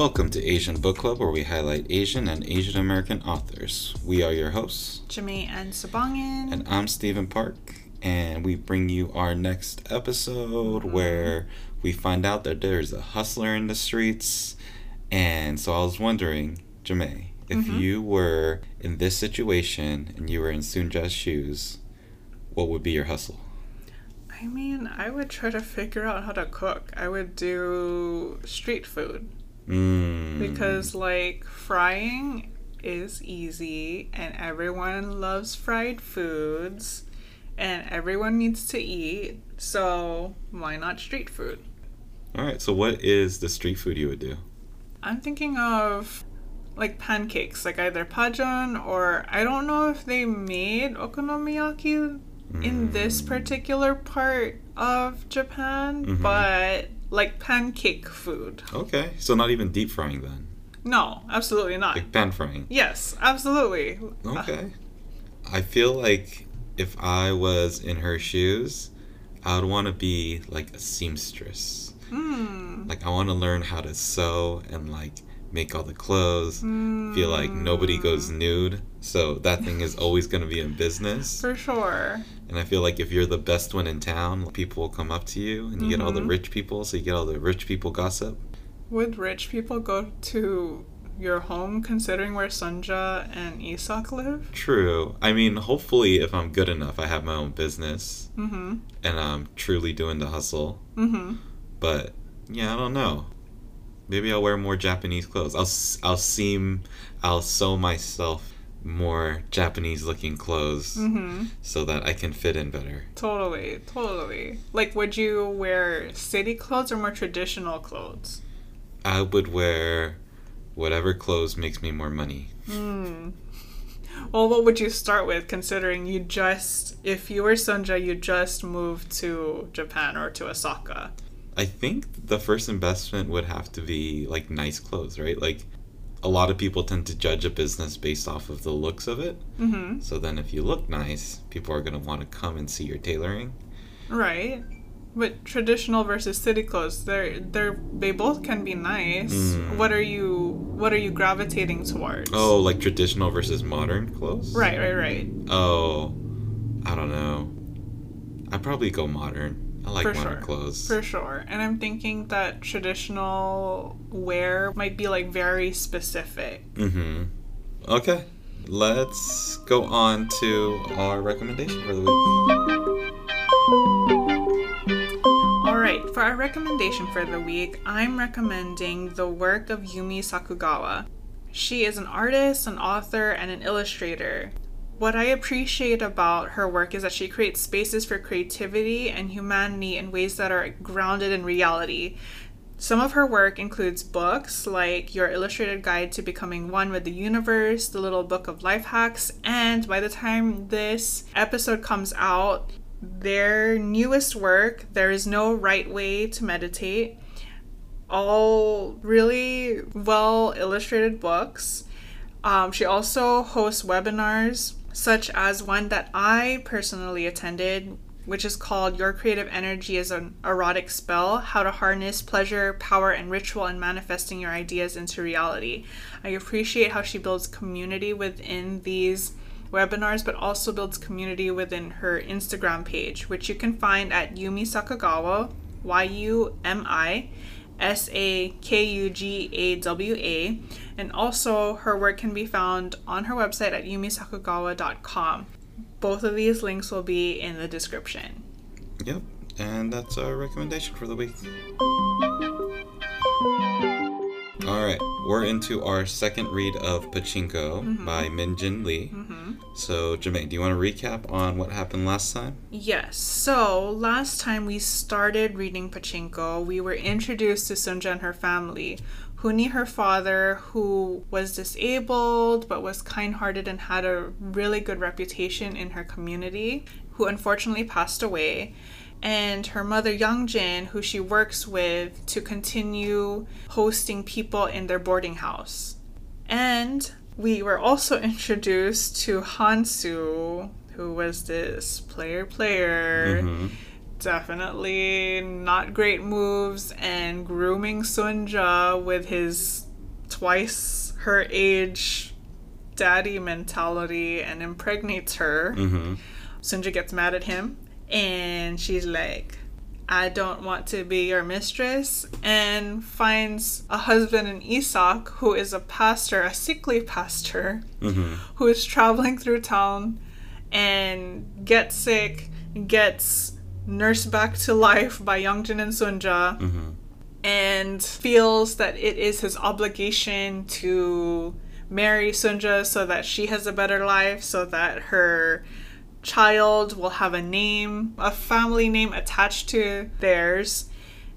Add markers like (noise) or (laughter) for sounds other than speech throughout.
Welcome to Asian Book Club, where we highlight Asian and Asian American authors. We are your hosts, Jamae Ann Sabangan. and I'm Steven Park, and we bring you our next episode mm-hmm. where we find out that there's a hustler in the streets. And so I was wondering, Jamae, if mm-hmm. you were in this situation and you were in Sunja's shoes, what would be your hustle? I mean, I would try to figure out how to cook. I would do street food Mm. because, like, frying is easy and everyone loves fried foods and everyone needs to eat. So, why not street food? All right, so what is the street food you would do? I'm thinking of like pancakes, like either pajon or I don't know if they made okonomiyaki in this particular part of Japan, Mhm. but like pancake food. Okay, so not even deep frying then, No, absolutely not. like pan frying. Yes, absolutely. Okay. I feel like if I was in her shoes, I would want to be like a seamstress. Mm. Like I want to learn how to sew and like make all the clothes. Feel like nobody goes nude, so that thing is always going to be in business. For sure. And I feel like if you're the best one in town, people will come up to you and you get all the Mhm. rich people, so you get all the rich people gossip. Would rich people go to your home considering where Sunja and Isak live? True. I mean, hopefully if I'm good enough, I have my own business Mm-hmm. and I'm truly doing the hustle. Mm-hmm. But yeah, I don't know. Maybe I'll wear more Japanese clothes. I'll I'll seem I'll sew myself more Japanese looking clothes Mm-hmm. so that I can fit in better. Totally, totally. Like, would you wear city clothes or more traditional clothes? I would wear whatever clothes makes me more money. Hmm. Well, what would you start with, considering you just, if you were Sunja, you just moved to Japan or to Osaka? I think the first investment would have to be like nice clothes, right? Like a lot of people tend to judge a business based off of the looks of it. Mm-hmm. So then if you look nice, people are going to want to come and see your tailoring. Right. But traditional versus city clothes, they're they're they both can be nice. Mm. What are you what are you gravitating towards? Oh, like traditional versus modern clothes? Right, right, right. Oh, I don't know. I'd probably go modern. I like For modern sure. clothes. For sure. And I'm thinking that traditional wear might be like very specific. mm-hmm. Okay. Let's go on to our recommendation for the week. All right, for our recommendation for the week, I'm recommending the work of Yumi Sakugawa. She is an artist, an author, and an illustrator. What I appreciate about her work is that she creates spaces for creativity and humanity in ways that are grounded in reality. Some of her work includes books like Your Illustrated Guide to Becoming One with the Universe, The Little Book of Life Hacks, and by the time this episode comes out, their newest work, There is No Right Way to Meditate, all really well illustrated books. Um, she also hosts webinars, such as one that I personally attended, which is called Your Creative Energy is an Erotic Spell How to Harness Pleasure, Power, and Ritual in Manifesting Your Ideas into Reality. I appreciate how she builds community within these webinars, but also builds community within her Instagram page, which you can find at Yumi Sakugawa, Y U M I S A K U G A W A. And also, her work can be found on her website at yumisakugawa.com. Both of these links will be in the description. Yep. And that's our recommendation for the week. All right, we're into our second read of Pachinko mm-hmm. by Min Jin Lee. Mm-hmm. So, Jamae, do you want to recap on what happened last time? Yes, so last time we started reading Pachinko, we were introduced to Sunja and her family. Huni, her father, who was disabled but was kind hearted and had a really good reputation in her community, who unfortunately passed away. And her mother, Youngjin, who she works with to continue hosting people in their boarding house. And we were also (laughs) introduced to Hansu, who was this player player Mhm. Definitely not great moves and grooming Sunja with his twice her age daddy mentality and impregnates her. Mm-hmm. Sunja gets mad at him and she's like, I don't want to be your mistress, and finds a husband in Isak who is a pastor, a sickly pastor, Mm-hmm. who is traveling through town and gets sick, gets nursed back to life by Youngjin and Sunja, Mm-hmm. and feels that it is his obligation to marry Sunja so that she has a better life, so that her child will have a name, a family name attached to theirs,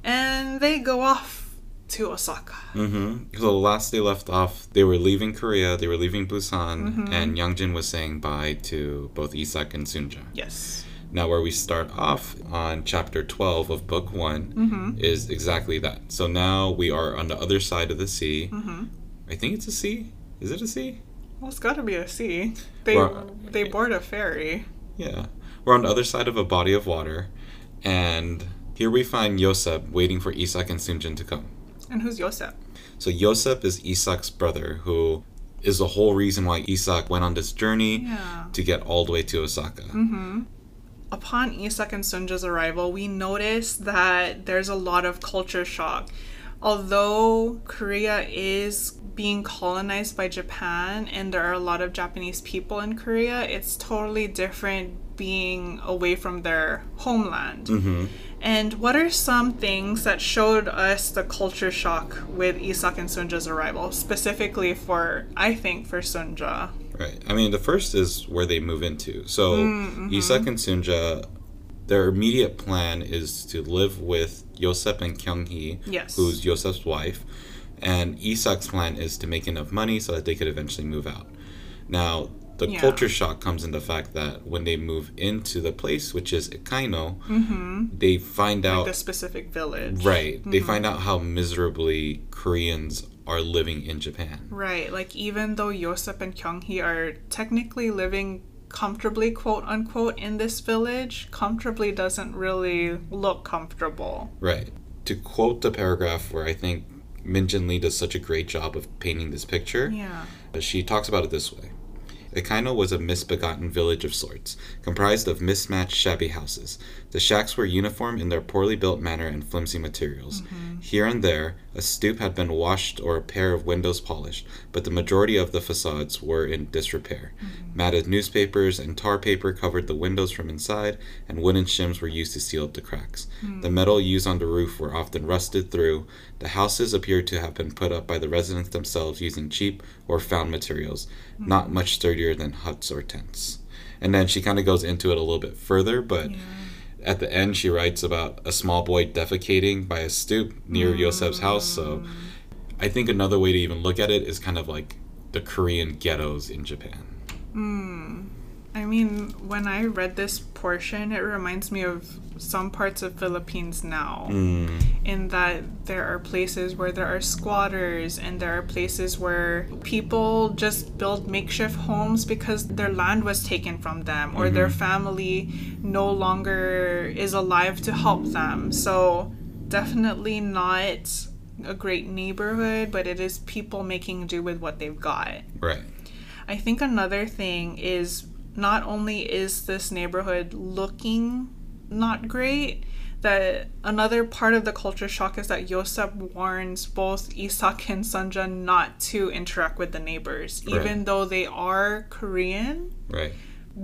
and they go off to Osaka. Mm-hmm. So the last they left off, they were leaving Korea, they were leaving Busan, Mm-hmm. and Youngjin was saying bye to both Isak and Sunja. Yes. Now, where we start off on chapter 12 of book one is exactly that. So now we are on the other side of the sea. Mm-hmm. I think it's a sea. Is it a sea? Well, it's got to be a sea. They they board a ferry. Yeah. We're on the other side of a body of water, and here we find Yosef waiting for Isak and Sunjin to come. And who's Yosef? So Yosef is Isak's brother, who is the whole reason why Isak went on this journey Yeah. to get all the way to Osaka. Mm-hmm. Upon Isak and Sunja's arrival, we notice that there's a lot of culture shock. Although Korea is being colonized by Japan and there are a lot of Japanese people in Korea, it's totally different being away from their homeland. Mm-hmm. And what are some things that showed us the culture shock with Isak and Sunja's arrival, specifically for, I think, for Sunja? Right. I mean, the first is where they move into. So mm, Isak mm-hmm. and Sunja, their immediate plan is to live with Yosef and Kyung-hee, Yes. who's Yosef's wife, and Isak's plan is to make enough money so that they could eventually move out. Now, the Yeah. culture shock comes in the fact that when they move into the place, which is Ikaino, Mm-hmm. they find out The specific village. right. They mm-hmm. find out how miserably Koreans are living in Japan. Right. Like even though Yosef and Kyung-hee are technically living comfortably, quote unquote, in this village, comfortably doesn't really look comfortable. Right. To quote the paragraph where I think Min Jin Lee does such a great job of painting this picture, Yeah. Uh, she talks about it this way. Ikaino was a misbegotten village of sorts, comprised of mismatched shabby houses. The shacks were uniform in their poorly built manner and flimsy materials. Mm-hmm. Here and there, a stoop had been washed or a pair of windows polished, but the majority of the facades were in disrepair. Mm-hmm. Matted newspapers and tar paper covered the windows from inside, and wooden shims were used to seal up the cracks. The mm. metal used on the roof were often rusted through. The houses appeared to have been put up by the residents themselves using cheap or found materials, not mm. much sturdier than huts or tents. And then she kind of goes into it a little bit further, but at the end she writes about a small boy defecating by a stoop near mm. Yosef's house. So I think another way to even look at it is kind of like the Korean ghettos in Japan. Hmm. I mean, when I read this portion, it reminds me of some parts of Philippines now. Mm, in that there are places where there are squatters and there are places where people just build makeshift homes because their land was taken from them or their family no longer is alive to help them. So, definitely not a great neighborhood, but it is people making do with what they've got. right. I think another thing is not only is this neighborhood looking not great, that another part of the culture shock is that Yosef warns both Isak and Sunja not to interact with the neighbors. Right. Even though they are Korean, Right.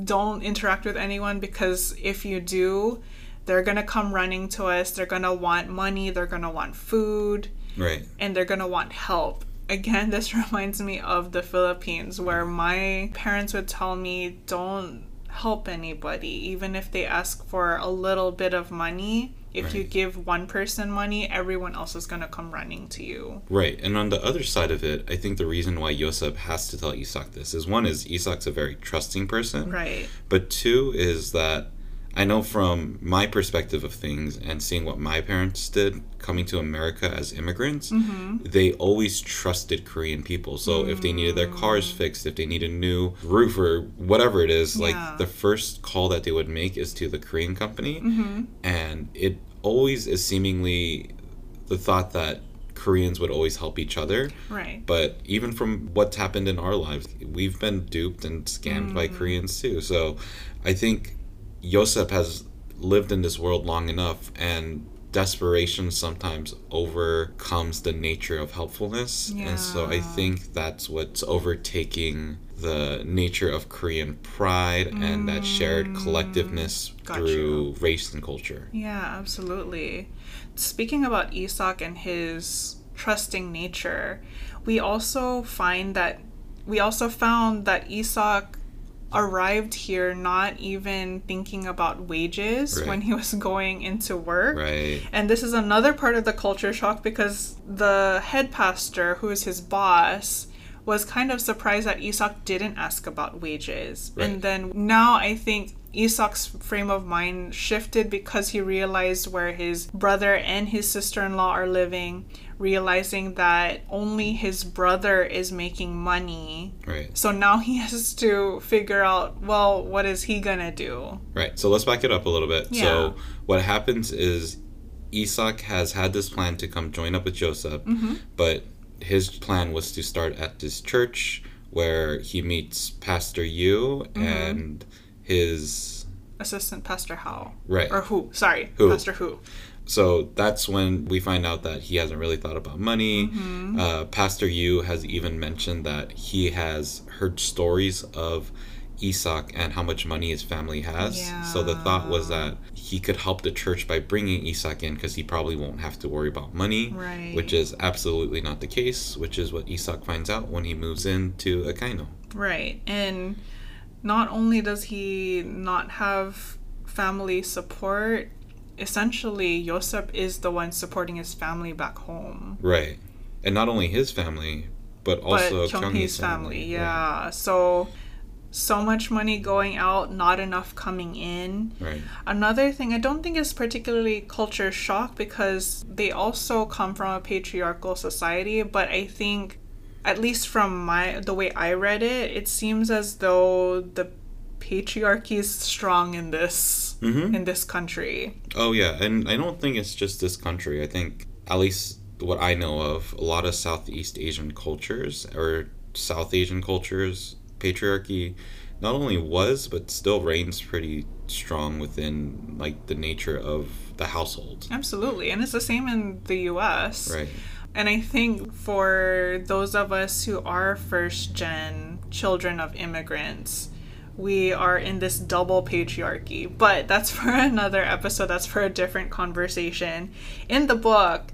don't interact with anyone because if you do, they're gonna come running to us. They're gonna want money, they're gonna want food Right. and they're gonna want help. Again, this (laughs) reminds me of the Philippines where my parents would tell me, don't help anybody, even if they ask for a little bit of money. If you give one person money, everyone else is gonna come running to you. Right. And on the other side of it, I think the reason why Yosef has to tell Isak this is one is Isak's a very trusting person. Right. But two is that I know from my perspective of things and seeing what my parents did coming to America as immigrants, Mm-hmm. they always trusted Korean people. So if they needed their cars fixed, if they need a new roof or whatever it is, Yeah. like the first call that they would make is to the Korean company. Mm-hmm. And it always is seemingly the thought that Koreans would always help each other. Right. But even from what's happened in our lives, we've been duped and scammed by Koreans too. So I think Yosep has lived in this world long enough and desperation sometimes overcomes the nature of helpfulness. Yeah. And so I think that's what's overtaking the nature of Korean pride and that shared mm. collectiveness Got through race and culture. Yeah, absolutely. Speaking about Isak and his trusting nature, we also find that we also found that Isak arrived here not even thinking about wages Right. when he was going into work. Right. And this is another part of the culture shock because the head pastor, who is his boss, was kind of surprised that Isak didn't ask about wages. Right. And then now I think Isak's frame of mind shifted because he realized where his brother and his sister in law are living, realizing that only his brother is making money. Right. So now he (laughs) has to figure out, well, what is he gonna do? Right. So let's back it up a little bit. Yeah. So what happens is Isak has had this plan to come join up with Joseph, Mm-hmm. but his plan was to start at this church where he meets Pastor Yu Mm-hmm. and his Assistant Pastor How. right. Or who? Sorry, Who? Pastor Who. So that's when we find out that he hasn't really thought about money. Mm-hmm. Uh, Pastor Yu has even mentioned that he has heard stories of Isak and how much money his family has. Yeah. So the thought was that he could help the church by bringing Isak in because he probably won't have to worry about money. Right. Which is absolutely not the case, which is what Isak finds out when he moves into Ikaino. Right. And not only does he not have family support, essentially Josep is the one supporting his family back home. Right. And not only his family, but also but Kyunghee's family, Right. yeah. So so much money going out, not enough coming in. Right. Another thing I don't think is particularly culture shock because they also come from a patriarchal society, but I think at least from my the way I read it, it seems as though the patriarchy is strong in this Mhm. in this country. Oh yeah, and I don't think it's just this country. I think at least what I know of, a lot of Southeast Asian cultures or South Asian cultures, patriarchy not only was but still reigns pretty strong within like the nature of the household. Absolutely. And it's the same in the US. Right. And I think for those of us who are first gen children of immigrants, we are in this double patriarchy. But that's (laughs) for another episode, that's for a different conversation. In the book,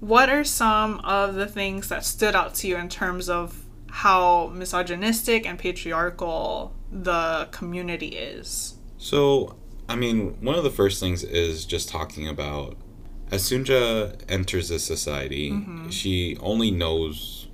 what are some of the things that stood out to you in terms of how misogynistic and patriarchal the community is? So, I mean, one of the first things is just talking about as Sunja enters this society, Mm-hmm. she only knows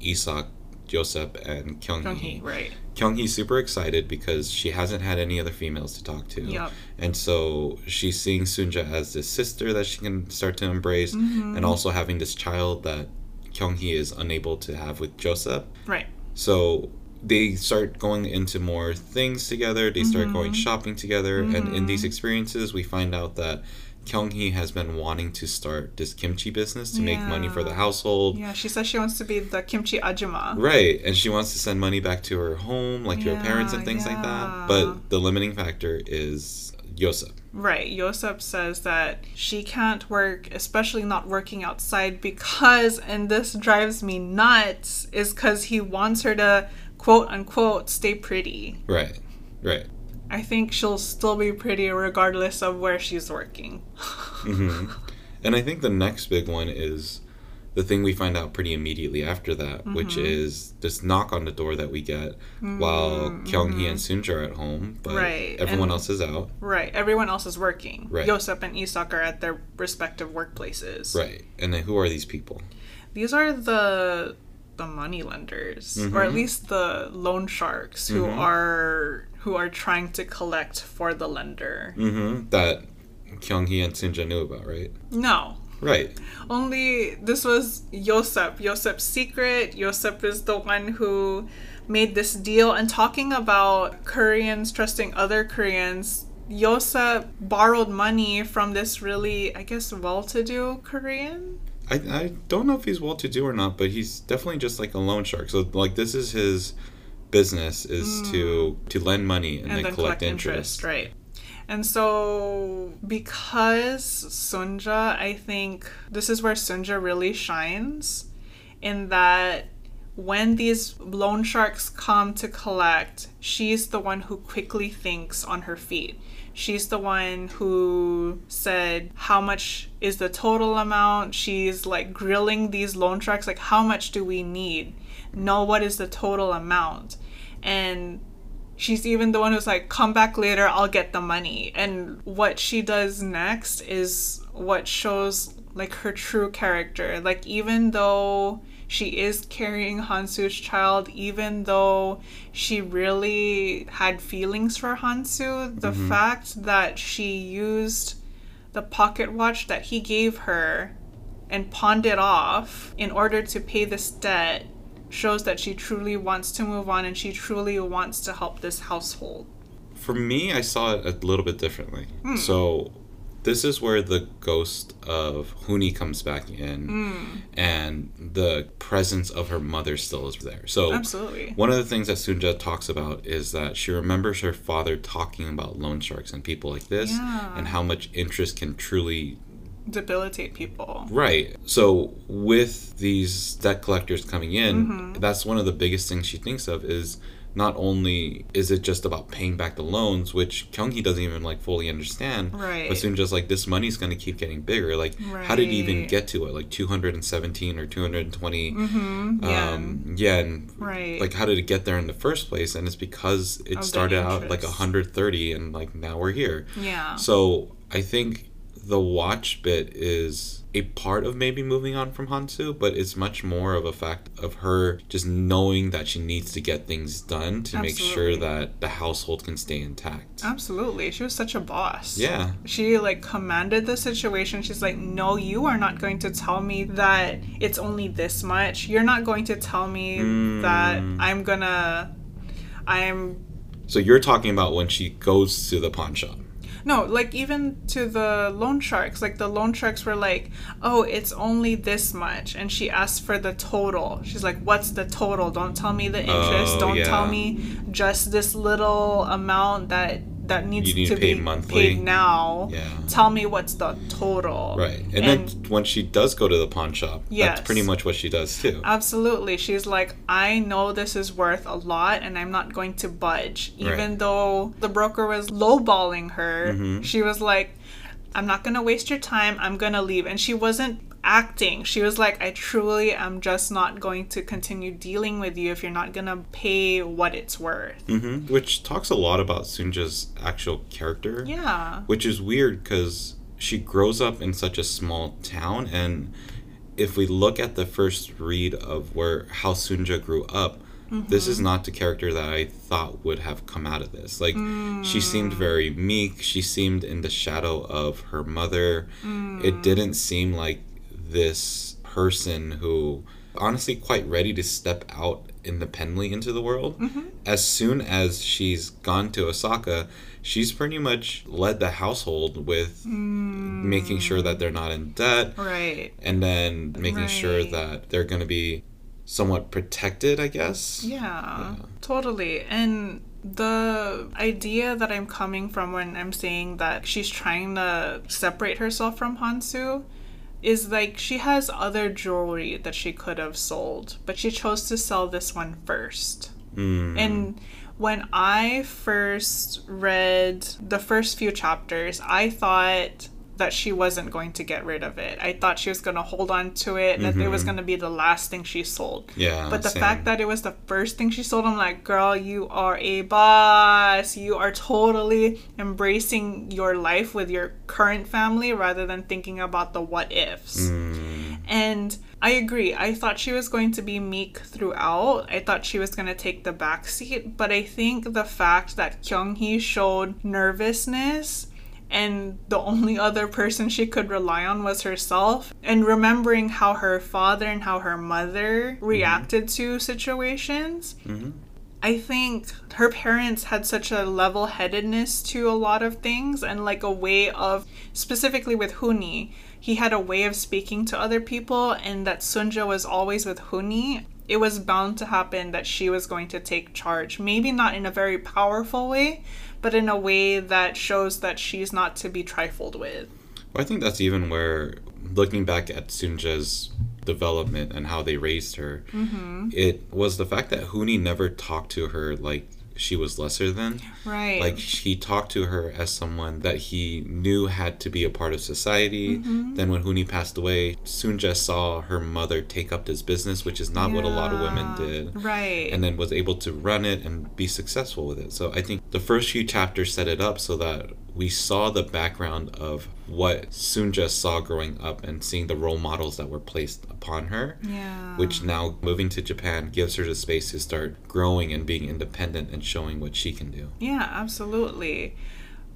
Isak, Joseph, and Kyunghee. Kyunghee, right. Kyunghee's super excited because she hasn't had any other females to talk to. Yup. And so she's seeing Sunja as this sister that she can start to embrace Mm-hmm. and also having this child that Kyunghee is unable to have with Joseph. Right. So they start going into more things together. They start going Mm-hmm. shopping together, and in these experiences, we find out that Kyunghee has been wanting to start this kimchi business to make money for the household. Yeah, she says she wants to be the kimchi ajima. Right, and she wants to send money back to her home, like to her parents and Yeah, things like that. But the limiting factor is Yosef. Right. Josep says that she can't work, especially not working outside, because, and this drives me nuts, is because he wants her to quote unquote stay pretty. Right, right. I think she'll still be pretty regardless of where she's working. hmm (laughs) And I think the next big one is the thing we find out pretty immediately after that, which Mm-hmm. is this knock on the door that we get while Kyunghee and Sunja are at home, but Mm-hmm. Right, everyone and- else is out. Right. Everyone else is working. Right. Josep and Isak are at their respective workplaces. Right. And then who are these people? These are the the money lenders, or at Mhm. least the loan sharks, who Mhm. are who are trying to collect for the lender. Mm-hmm. That Kyung Hee and Sunja knew about, right? No. Right. Only this was Yosep. Yosep's secret. Yosep is the one who made this deal and talking about Koreans trusting other Koreans. Yosep borrowed money from this really, I guess, well to do Korean. I, I don't know if he's well to do or not, but he's definitely just like a loan shark. So like this is his business is to to lend money and, Mm. and then, collect, interest. right? And so, because Sunja, I think this is where Sunja really shines, in that when these loan sharks come to collect, she's the one who quickly thinks on her feet. She's the one who said, How much is the total amount? She's like grilling these loan sharks, like, How much do we need? Know what is the total amount? And she's even the one who's like, Come back later, I'll get the money. And what she does next is what shows like her true character. Like, even though she is carrying Hansu's child, even though she really had feelings for Hansu, the mm-hmm. fact that she used the pocket watch that he gave her and pawned it off in order to pay this debt shows that she truly wants to move on and she truly wants to help this household. For me, I saw it a little bit differently. Hmm. So this is where the ghost of Huni comes back in, Hmm. and the presence of her mother still is there. So Absolutely. One of the things that Sunja talks about is that she remembers her father talking about loan sharks and people like this, Yeah. and how much interest can truly Debilitate people. Right. So with these debt collectors coming in, Mm-hmm. that's one of the biggest things she thinks of is not only is it just about paying back the loans, which Kyunghee doesn't even like fully understand. Right. But soon just like this money's gonna keep getting bigger. Like how did he even get to it? Like two hundred and seventeen or two hundred and twenty Mm-hmm. Yeah. um yeah and right. like how did it get there in the first place? And it's because it Of started out like interest. hundred thirty and like now we're here. yeah. So I think the watch bit is a part of maybe moving on from Hansu, but it's much more of a fact of her just knowing that she needs to get things done to make sure that the household can stay intact. Absolutely. She was such a boss. Yeah. She like commanded the situation. She's like, "No, you are not going to tell me that it's only this much. You're not going to tell me that Mm. I'm gonna I'm So you're talking about when she goes to the pawn shop. No, like even to the loan sharks, like the loan sharks were like, "Oh, it's only this much," and she asked for the total. She's like, "What's the total? Don't tell me the interest. Oh, Don't yeah. tell me just this little amount that that needs You need to to pay be monthly. paid now. Yeah. Tell me what's the total." Right. And, And- then when she does go to the pawn shop, Yes. that's pretty much what she does too. Absolutely. She's like, I know this is worth a lot and I'm not going to budge. Even Right. though the broker was lowballing her, Mhm. she was like, I'm not going to waste your time. I'm going to leave. And she wasn't acting. She was like, I truly am just not going to continue dealing with you if you're not going to pay what it's worth. hmm Which talks a lot about Sunja's actual character. Yeah. which is weird because she grows up in such a small town and if we look at the first read of where how Sunja grew up this is mm-hmm. not the character that I thought would have come out of this like she mm. seemed very meek she seemed in the shadow of her mother it mm. didn't seem like this person who honestly quite ready to step out independently into the world mm-hmm. as soon as she's gone to Osaka she's pretty much led the household with mm. making sure that they're not in debt Right. and then making sure that they're going to be somewhat protected i guess. Yeah, totally. And the idea that I'm coming from when I'm saying that she's trying to separate herself from Hansu is like she has other jewelry that she could have sold, but she chose to sell this one first. Mm. And when I first read the first few chapters, I thought that she wasn't going to get rid of it. I thought she was going to hold on to it, and that it was going to be the last thing she sold. yeah But the same. fact that it was the first thing she sold, I'm like, girl, you are a boss. You are totally embracing your life with your current family rather than thinking about the what ifs. Mm. And I agree. I thought she was going to be meek throughout. I thought she was going to take the back seat, but I think the fact that Kyung-hee showed nervousness and the only other person she could rely on was herself and remembering how her father and how her mother reacted mm-hmm. to situations mm-hmm. i think her parents had such a level-headedness to a lot of things and like a way of specifically with Huni, he had a way of speaking to other people and that sunja was always with Huni. it was bound to happen that she was going to take charge maybe not in a very powerful way but in a way that shows that she's not to be trifled with. Well, I think that's even where, looking back at Sunja's development and how they raised her, mm-hmm. it was the fact that Hooni never talked to her like she was lesser than. Right. Like he talked to her as someone that he knew had to be a part of society. Mm-hmm. Then when Huni passed away, Sunja saw her mother take up this business, which is not yeah. what a lot of women did. Right. And then was able to run it and be successful with it. So I think the first few chapters set it up so that we saw the background of what Sunja saw growing up and seeing the role models that were placed upon her. Yeah. Which now moving to Japan gives her the space to start growing and being independent and showing what she can do. Yeah, absolutely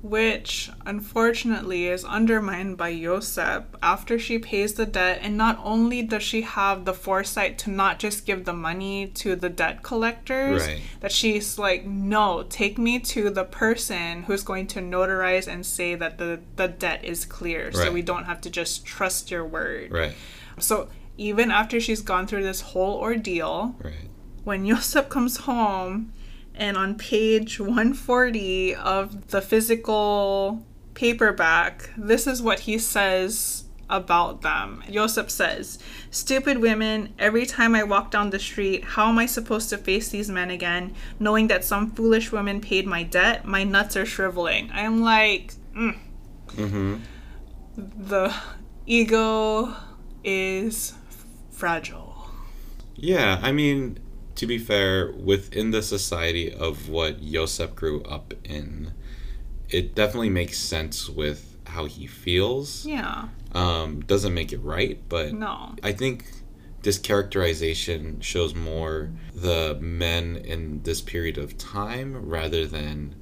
which unfortunately is undermined by Yosep after she pays the debt. And not only does she have the foresight to not just give the money to the debt collectors, right. that she's like, no, take me to the person who's going to notarize and say that the, the debt is clear. Right. So we don't have to just trust your word. Right. So even after she's gone through this whole ordeal, right. when Yosep comes home, and on page 140 of the physical paperback, this is what he says about them. Joseph says, Stupid women, every time I walk down the street, how am I supposed to face these men again, knowing that some foolish woman paid my debt? My nuts are shriveling. I'm like, mm. mm-hmm. the ego is fragile. Yeah, I mean, to be fair, within the society of what Yosef grew up in, it definitely makes sense with how he feels. Yeah. Um, doesn't make it right, but no. I think this characterization shows more the men in this period of time rather than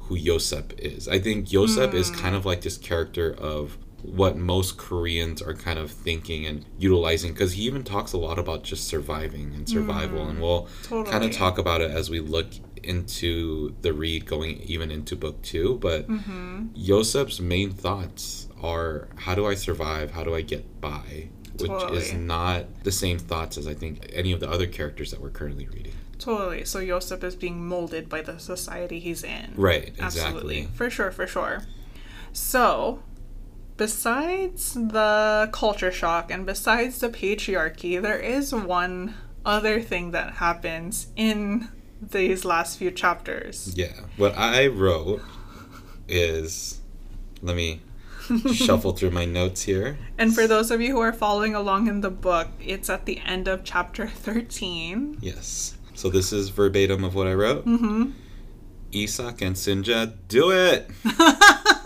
who Yosef is. I think Yosef mm. is kind of like this character of what most Koreans are kind of thinking and utilizing because he even talks a lot about just surviving and survival mm, and we'll totally. kind of talk about it as we look into the read going even into book two but mm-hmm. Yosef's main thoughts are how do I survive how do I get by which totally. is not the same thoughts as I think any of the other characters that we're currently reading Totally. So Yosef is being molded by the society he's in. Right, exactly. Absolutely. For sure, for sure. So, besides the culture shock and besides the patriarchy, there is one other thing that happens in these last few chapters. Yeah. What I wrote is let me (laughs) shuffle through my notes here. And for those of you who are following along in the book, it's at the end of chapter (laughs) 13. Yes. So this is verbatim of what I wrote. Mm-hmm. Isak and Sunja, do it! (laughs)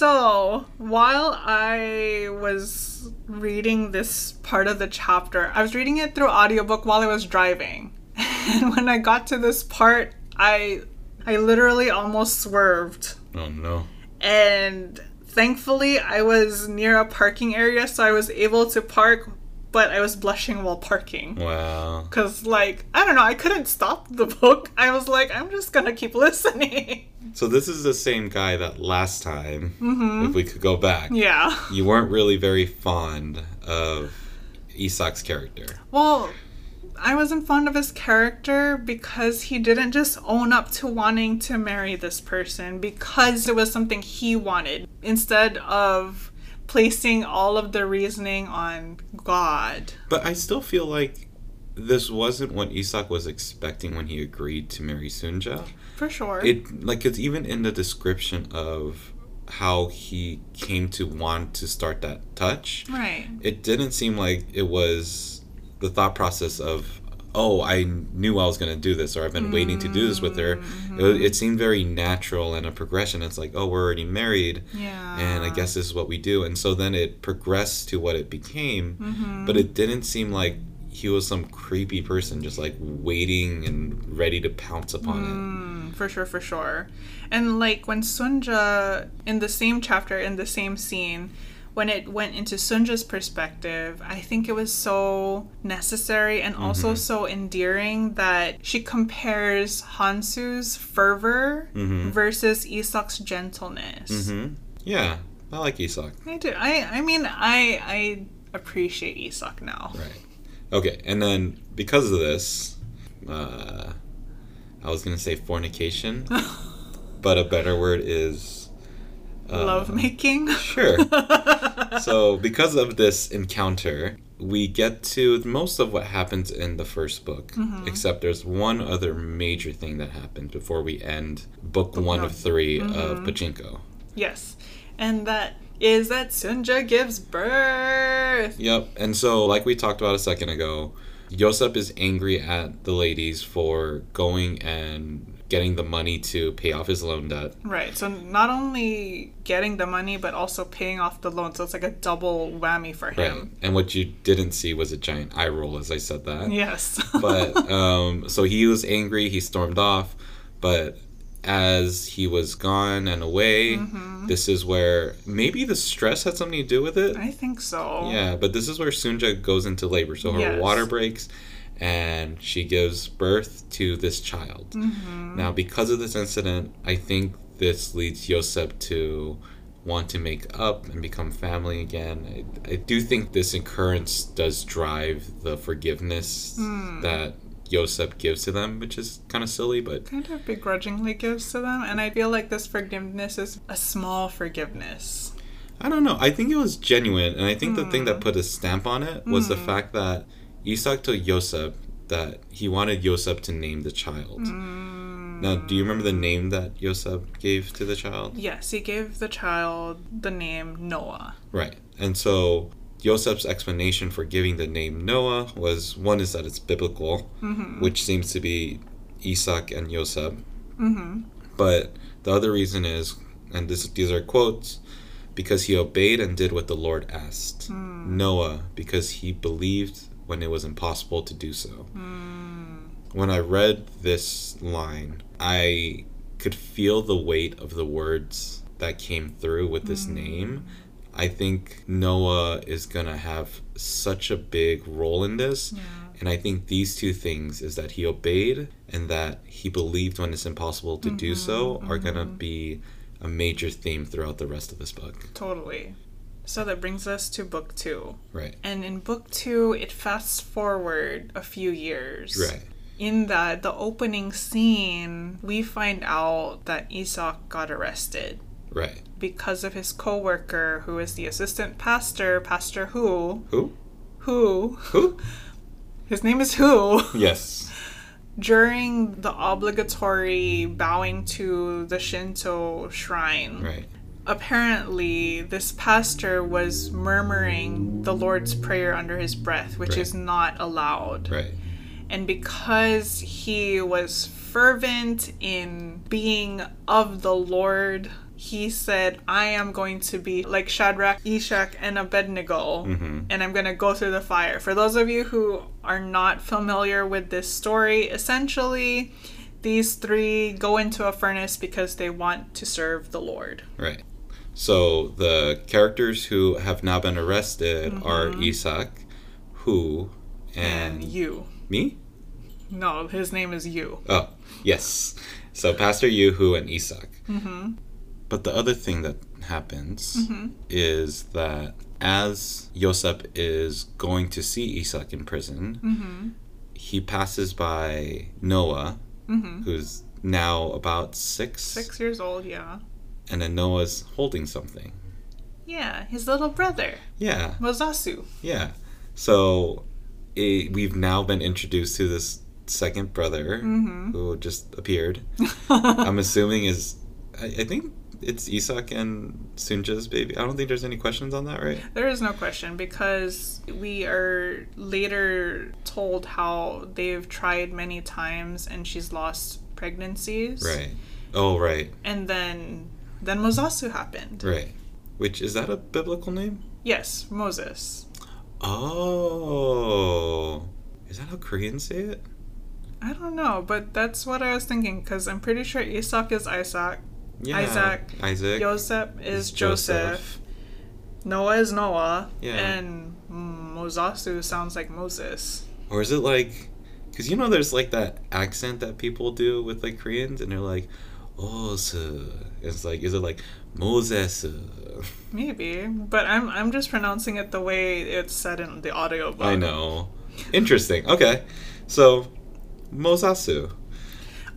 So, while I was reading this part of the chapter, I was reading it through audiobook while I was driving. (laughs) And when I got to this part, I I literally almost swerved. Oh no. And thankfully, I was near a parking area so I was able to park but I was blushing while parking. Wow. Because, like, I don't know, I couldn't stop the book. I was like, I'm just gonna keep listening. So, this is the same guy that last time, mm-hmm. if we could go back. Yeah. You weren't really very fond of Isak's character. Well, I wasn't fond of his character because he didn't just own up to wanting to marry this person because it was something he wanted instead of placing all of the reasoning on God. But I still feel like this wasn't what Isak was expecting when he agreed to marry Sunja. For sure. It like it's even in the description of how he came to want to start that touch. Right. It didn't seem like it was the thought process of oh, I knew I was going to do this, or I've been waiting to do this with her. Mm-hmm. It, it seemed very natural and a progression. It's like, oh, we're already married, Yeah. and I guess this is what we do. And so then it progressed to what it became, Mm-hmm. but it didn't seem like he was some creepy person just like waiting and ready to pounce upon it. Mm, for sure, for sure. And like when Sunja, in the same chapter, in the same scene, when it went into Sunja's perspective, I think it was so necessary and also so endearing that she compares Hansu's fervor versus Isak's gentleness. hmm Yeah, I like Isak. I do. I. I mean, I. I appreciate Isak now. Right. Okay, and then because of this, uh, I was gonna say fornication, (laughs) but a better word is uh, Love making. Sure. (laughs) so because of this encounter, we get to most of what happens in the first book, Mm-hmm. except there's one other major thing that happens before we end book one of 3 Mm-hmm. of Pachinko. yes, and that is that Sunja gives birth. Yep. And so, like we talked about a second ago, Yosep is angry at the ladies for going and getting the money to pay off his loan debt. Right. So not only getting the money, but also paying off the loan. So it's like a double whammy for Right. him. And what you didn't see was a giant eye roll as I said that. Yes. (laughs) But um, so he was angry, he stormed off, but as he was gone and away, Mm-hmm. this is where maybe the stress had something to do with it. I think so. Yeah, but this is where Sunja goes into labor. So her Yes. water breaks and she gives birth to this child. Mm-hmm. Now, because of this incident, I think this leads Yosef to want to make up and become family again. I, I do think this occurrence does drive the forgiveness Hmm. that Yosef gives to them, which is kind of silly, but Kind of begrudgingly gives to them. And I feel like this forgiveness is a small forgiveness. I don't know. I think it was genuine, and I think the thing Hmm. that put a stamp on it was the fact that Isaac told Yosef that he wanted Yosef to name the child. Hmm. Now, do you remember the name that Yosef gave to the child? Yes, he gave the child the name Noah. Right. And so Yosef's explanation for giving the name Noah was one is that it's biblical, which seems to be Isaac and Yosef. Mm-hmm. But the other reason is, and this, these are quotes, because he obeyed and did what the Lord asked. Noah, because he believed when it was impossible to do so. When I read this line, I could feel the weight of the words that came through with this mm. name. I think Noah is going to have such a big role in this. And I think these two things is that he obeyed and that he believed when it's impossible to do so mm-hmm, are going to mm-hmm. be a major theme throughout the rest of this book. Totally. So that brings us to book two. Right. And in book two, it fasts forward a few years. Right. In that, the opening scene, we find out that Isaac got arrested Right. because of his co-worker, who is the assistant pastor, Pastor Who, Who? who, Who? (laughs) his name is Who, (laughs) Yes. during the obligatory bowing to the Shinto shrine. Right. Apparently this pastor was murmuring the Lord's Prayer under his breath, which Right. is not allowed. Right. And because he was fervent in being of the Lord, he said, I am going to be like Shadrach, Meshach, and Abednego, mm-hmm. and I'm going to go through the fire. For those of you who are not familiar with this story, essentially, these three go into a furnace because they want to serve the Lord. Right. So the characters who have now been arrested are mm-hmm. Isaac, who, and, And you. me? No, his name is you. Oh, yes. So Pastor Yuhu and Isaac. Mm-hmm. But the other thing that happens mm-hmm. is that as Yosef is going to see Isaac in prison, mm-hmm. he passes by Noah, who's now about six, Six years old, yeah. And then Noah's holding something. Yeah, his little brother, Yeah, Mozasu. yeah. So it, we've now been introduced to this second brother mm-hmm. who just appeared. (laughs) I'm assuming is I, I think it's Isak and Sunja's baby. I don't think there's any questions on that, right? There is no question because we are later told how they've tried many times and she's lost pregnancies. Right. Oh, right. And then then Mozasu happened. Right. Which is that a biblical name? Yes, Moses. Oh. Is that how Koreans say it? I don't know, but that's what I was thinking because I'm pretty sure Isak is Isaac, Yeah. Isaac. Isaac. Joseph is Joseph, Joseph. Noah is Noah, Yeah. and Mozasu sounds like Moses. Or is it like, because you know, there's like that accent that people do with like Koreans, and they're like, "Oh, sir." It's like, is it like Moses? Maybe, but I'm I'm just pronouncing it the way it's said in the audiobook. I know. Interesting. Okay, so Mozasu.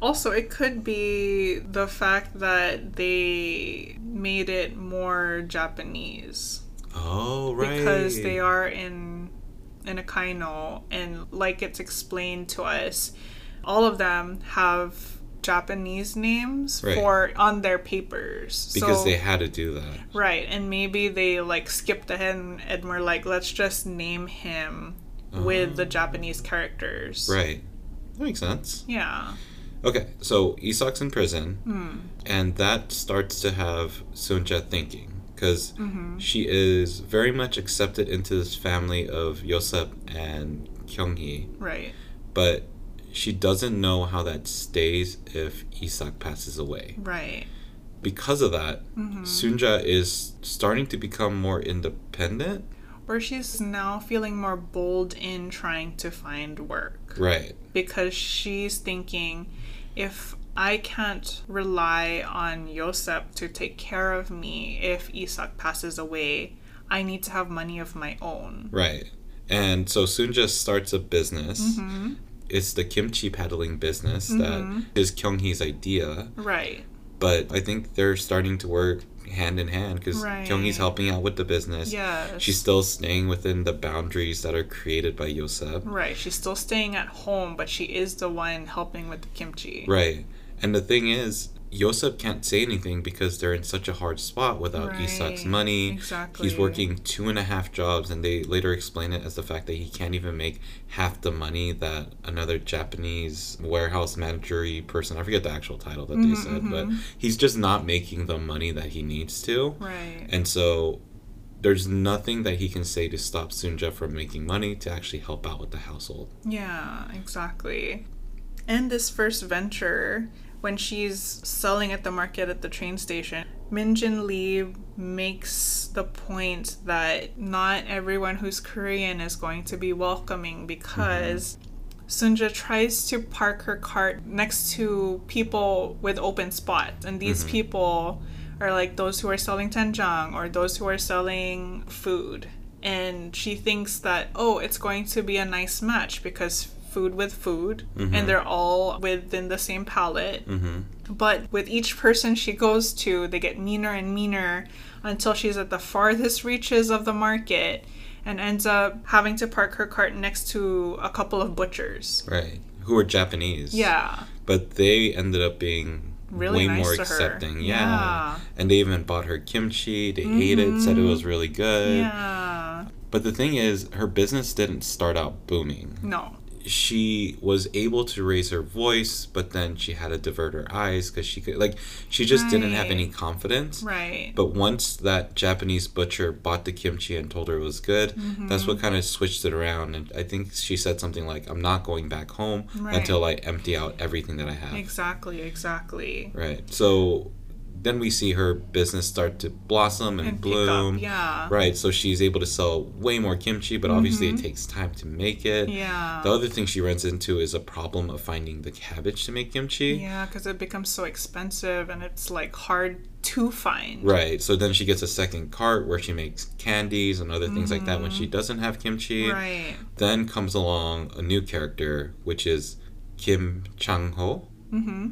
Also, it could be the fact that they made it more Japanese Oh, right. because they are in in Ikaino, and like it's explained to us, all of them have Japanese names Right. for on their papers because So- they had to do that. Right, and maybe they like skipped ahead and, and were like, let's just name him with the Japanese characters. Oh. Right. That makes sense. Yeah. Okay, so Isak's in prison, Hmm. and that starts to have Sunja thinking because Mm-hmm. she is very much accepted into this family of Yoseb and Kyunghee, Right. but she doesn't know how that stays if Isak passes away. Right. Because of that, Mm-hmm. Sunja is starting to become more independent. Or she's now feeling more bold in trying to find work Right. because she's thinking, if I can't rely on Yoseb to take care of me if Isak passes away, I need to have money of my own. Right. And so Sunja starts a business. Mm-hmm. It's the kimchi peddling business that mm-hmm. is Kyunghee's idea. Right. But I think they're starting to work hand in hand because Right. Kyunghee's helping out with the business. Yeah. She's still staying within the boundaries that are created by Yosef. Right. She's still staying at home, but she is the one helping with the kimchi. Right. And the thing is, Yosef can't say anything because they're in such a hard spot without Right. Isak's money. Exactly. He's working two and a half jobs, and they later explain it as the fact that he can't even make half the money that another Japanese warehouse manager person, I forget the actual title that they mm-hmm, said, but mm-hmm. he's just not making the money that he needs to. Right. And so there's nothing that he can say to stop Sunja from making money to actually help out with the household. Yeah, exactly. And this first venture, when she's selling at the market at the train station, Min Jin Lee makes the point that not everyone who's Korean is going to be welcoming because Sunja tries to park her cart next to people with open spots, and these mm-hmm. people are like those who are selling doenjang or those who are selling food. And she thinks that, oh, it's going to be a nice match because food with food, and mm-hmm. they're all within the same palette. Mm-hmm. But with each person she goes to, they get meaner and meaner until she's at the farthest reaches of the market and ends up having to park her cart next to a couple of butchers. Right. Who are Japanese. Yeah. But they ended up being Really way nice more to her. accepting. Yeah. Yeah. And they even bought her kimchi. They ate it, said it mm-hmm. was really good. Yeah. But the thing is, her business didn't start out booming. No. She was able to raise her voice, but then she had to divert her eyes because she could, like, she just didn't have any confidence. Right. But once that Japanese butcher bought the kimchi and told her it was good, that's what mm-hmm. kind of switched it around. And I think she said something like, I'm not going back home Right. until I empty out everything that I have. Exactly, exactly. Right. So then we see her business start to blossom and, And bloom. yeah. Right. So she's able to sell way more kimchi, but obviously it takes time to make it. Mm-hmm. Yeah. The other thing she runs into is a problem of finding the cabbage to make kimchi. Yeah, because it becomes so expensive and it's like hard to find. Right. So then she gets a second cart where she makes candies and other things like that when she doesn't have kimchi. Mm-hmm. Right. Then comes along a new character, which is Kim Chang Ho. Mm-hmm.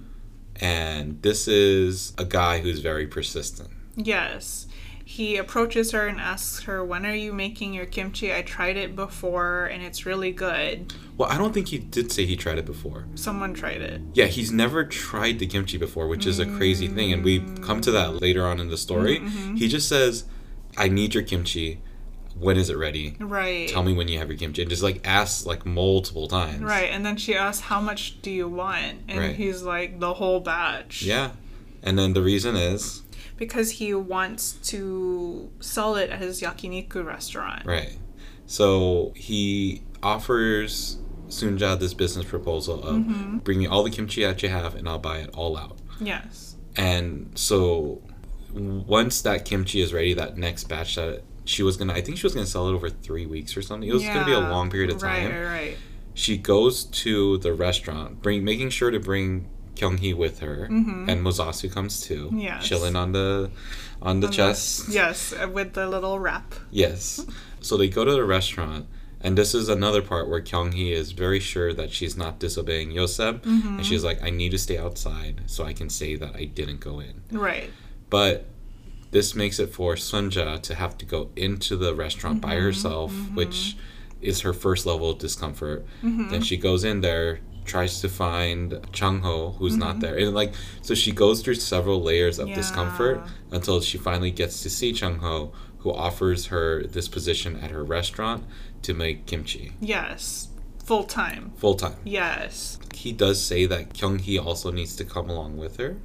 And this is a guy who's very persistent. Yes. he approaches her and asks her, When are you making your kimchi? I tried it before and it's really good. Well, I don't think he did say he tried it before. Someone tried it. Yeah, he's never tried the kimchi before, which is a crazy thing. And we come to that later on in the story. Mm-hmm. He just says, I need your kimchi. When is it ready? Right. Tell me when you have your kimchi. And just like asks like multiple times. Right. And then she asks, How much do you want? And Right. he's like, The whole batch. Yeah. And then the reason is, Because he wants to sell it at his yakiniku restaurant. right. So he offers Sunja this business proposal of Mm-hmm. bring me all the kimchi that you have and I'll buy it all out. Yes. And so once that kimchi is ready, that next batch that she was gonna, I think she was gonna sell it over three weeks or something. It was gonna be a long period of time. Right, right. She goes to the restaurant, bring making sure to bring Kyunghee with her, and Mozasu comes too, Mm-hmm. Chilling on the on the On the- chest. Yes, uh, with the little wrap. Yes. So they go to the restaurant, and this is another part where Kyunghee is very sure that she's not disobeying Yoseb, Mm-hmm. and she's like, "I need to stay outside so I can say that I didn't go in." Right. But this makes it for Sunja to have to go into the restaurant by mm-hmm. herself, mm-hmm. which is her first level of discomfort. Mm-hmm. Then she goes in there, tries to find Chung Ho, who's not there. And like so she goes through several layers of discomfort until she finally gets to see Chung Ho, who offers her this position at her restaurant to make kimchi Yes. Full time. full time. Yes. He does say that Kyunghee also needs to come along with her.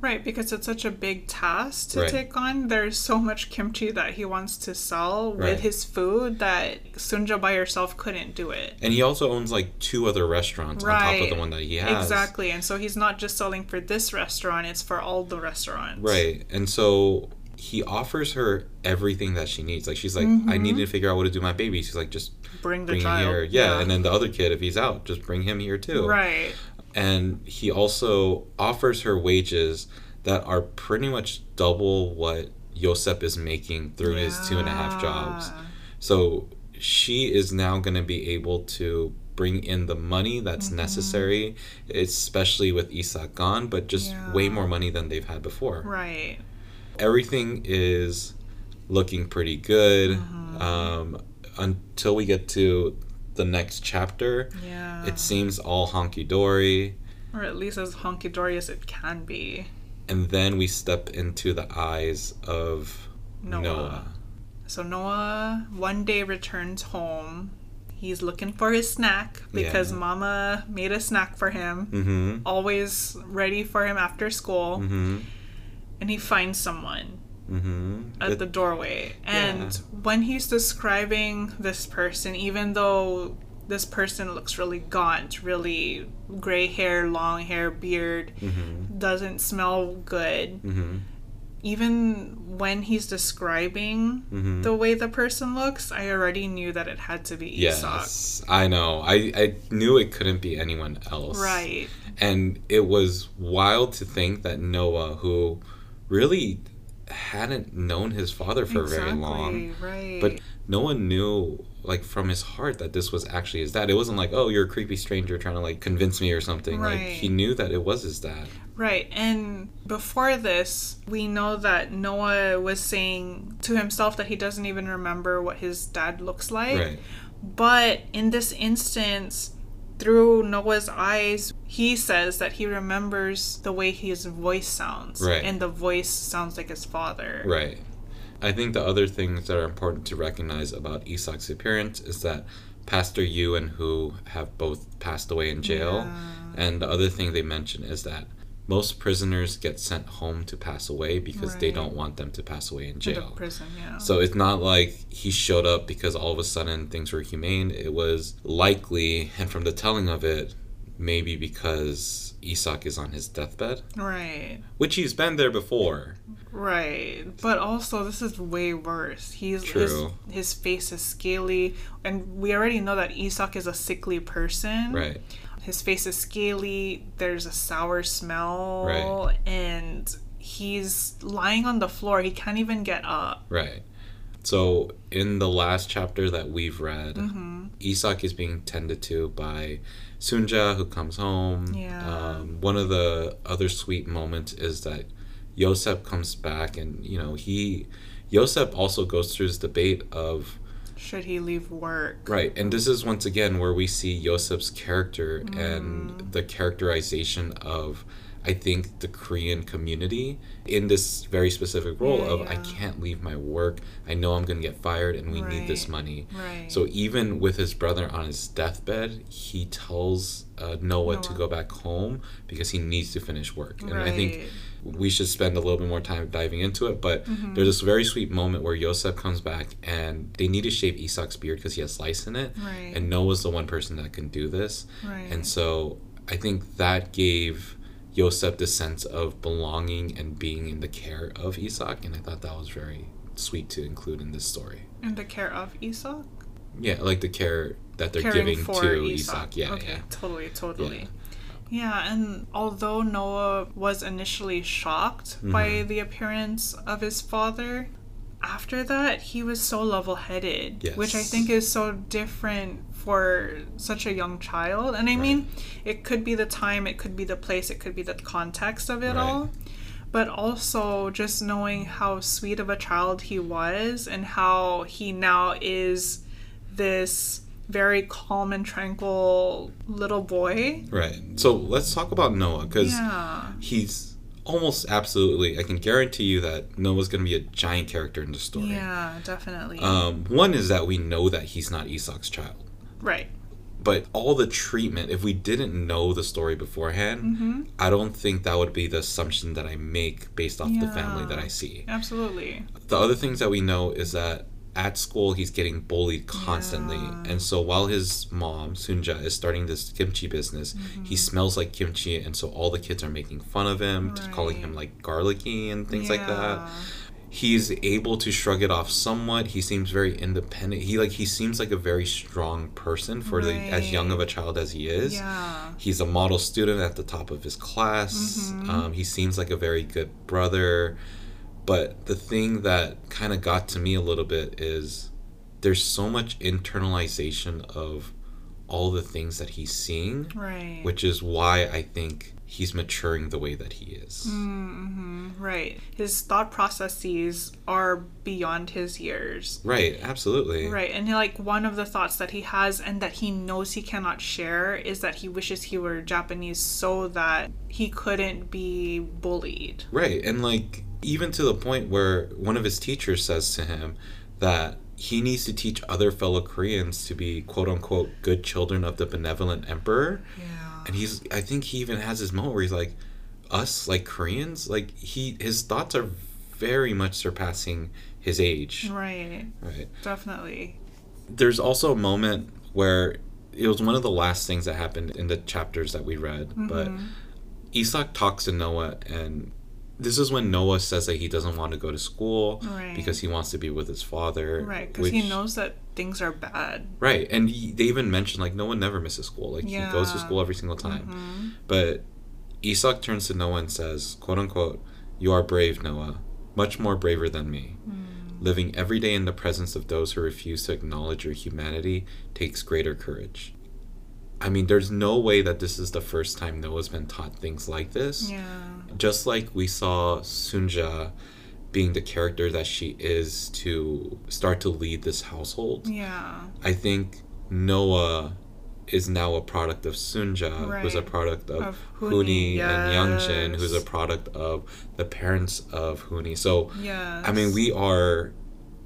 Right, because it's such a big task to Right. take on. There's so much kimchi that he wants to sell Right. with his food that Sunja by herself couldn't do it. And he also owns like two other restaurants on top of the one that he has. Exactly. And so he's not just selling for this restaurant, it's for all the restaurants. Right. And so he offers her everything that she needs. Like she's like, I need to figure out what to do with my baby. She's like, just Bring Mm-hmm. the bring child. here. Yeah. And then the other kid, if he's out, just bring him here too. Right. And he also offers her wages that are pretty much double what Yoseb is making through his two and a half jobs. So she is now going to be able to bring in the money that's Mm-hmm. necessary, especially with Isak gone, but just Yeah. way more money than they've had before. Right. Everything is looking pretty good Mm-hmm. um, until we get to the next chapter. Yeah. It seems all honky dory, or at least as honky dory as it can be. and then we step into the eyes of Noa. Noa. So Noa one day returns home. He's looking for his snack because Yeah. mama made a snack for him, Mm-hmm. always ready for him after school, Mm-hmm. and he finds someone Mm-hmm. at the doorway. And when he's describing this person, even though this person looks really gaunt, really gray hair, long hair, beard, Mm-hmm. doesn't smell good, Mm-hmm. even when he's describing Mm-hmm. the way the person looks, I already knew that it had to be Isak. Yes, I know. I, I knew it couldn't be anyone else. Right. And it was wild to think that Noa, who really hadn't known his father for very long, Right. but no one knew like from his heart that this was actually his dad. It wasn't like, oh, you're a creepy stranger trying to like convince me or something. Like he knew that it was his dad. Right. And before this, we know that Noa was saying to himself that he doesn't even remember what his dad looks like. Right. But in this instance, through Noa's eyes, he says that he remembers the way his voice sounds. Right. And the voice sounds like his father. Right. I think the other things that are important to recognize about Isak's appearance is that Pastor Yoo and Hu have both passed away in jail. Yeah. And the other thing they mention is that most prisoners get sent home to pass away because they don't want them to pass away in jail. prison, yeah. So it's not like he showed up because all of a sudden things were humane. It was likely, and from the telling of it, maybe because Isak is on his deathbed, right. which he's been there before. Right. But also this is way worse. He's True. his his face is scaly and we already know that Isak is a sickly person. Right. His face is scaly, there's a sour smell Right. and he's lying on the floor. He can't even get up. Right. So in the last chapter that we've read, Mm-hmm. Isak is being tended to by Sunja, who comes home. Yeah. Um, one of the other sweet moments is that Yosef comes back, and you know he Yosef also goes through this debate of Should he leave work? right, and this is once again where we see Yosef's character and the characterization of I think the Korean community in this very specific role Yeah, of I can't leave my work. I know I'm going to get fired and we need this money. Right. So even with his brother on his deathbed, he tells uh, Noa, to go back home because he needs to finish work. And I think we should spend a little bit more time diving into it. But Mm-hmm. there's this very sweet moment where Yosef comes back and they need to shave Isak's beard because he has lice in it. Right. And Noa's the one person that can do this. Right. And so I think that gave Yosef the sense of belonging and being in the care of Isak. And I thought that was very sweet to include in this story. in the care of Esau? Yeah, like the care that they're Caring giving to Esau. Isak. Yeah, okay, yeah. totally, totally. Yeah. and although Noa was initially shocked by Mm-hmm. the appearance of his father, after that he was so level-headed, which I think is so different for such a young child. And I mean, it could be the time, it could be the place, it could be the context of it Right. all. But also just knowing how sweet of a child he was and how he now is this very calm and tranquil little boy. Right. So let's talk about Noa because Yeah. he's almost absolutely. I can guarantee you that Noa's going to be a giant character in the story. Yeah, definitely. Um, one is that we know that he's not Esau's child, right. but all the treatment. If we didn't know the story beforehand, Mm-hmm. I don't think that would be the assumption that I make based off the family that I see. Absolutely. The other things that we know is that at school he's getting bullied constantly Yeah. and so while his mom sunja is starting this kimchi business Mm-hmm. he smells like kimchi and so all the kids are making fun of him t- calling him like garlicky and things like that Yeah. He's able to shrug it off somewhat he seems very independent he like he seems like a very strong person for the as young of a child as he is Yeah. he's a model student at the top of his class. Mhm. Um, he seems like a very good brother. But the thing that kind of got to me a little bit is there's so much internalization of all the things that he's seeing, Right. which is why I think he's maturing the way that he is. Mm-hmm. Right. His thought processes are beyond his years. Right, absolutely. Right. And like one of the thoughts that he has and that he knows he cannot share is that he wishes he were Japanese so that he couldn't be bullied. Right. And like even to the point where one of his teachers says to him that he needs to teach other fellow Koreans to be quote unquote good children of the benevolent emperor. Yeah. And he's I think he even has his moment where he's like us like Koreans like he his thoughts are very much surpassing his age. Right. Right. Definitely. There's also a moment where it was one of the last things that happened in the chapters that we read, but Mhm. Isak talks to Noa, and this is when Noa says that he doesn't want to go to school Right. because he wants to be with his father. Right. Because he knows that things are bad. Right, and he, they even mention like Noa never misses school. Like he goes to school every single time. Mhm. But Isak turns to Noa and says, "quote unquote, you are brave, Noa, much more braver than me." Mm. Living every day in the presence of those who refuse to acknowledge your humanity takes greater courage. I mean, there's no way that this is the first time Noa's been taught things like this. Yeah. Just like we saw Sunja being the character that she is to start to lead this household, Yeah. I think Noa is now a product of Sunja, who's a product of, Of Hoonie, Hoonie, and Yangjin, who's a product of the parents of Hoonie. So, Yes. I mean, we are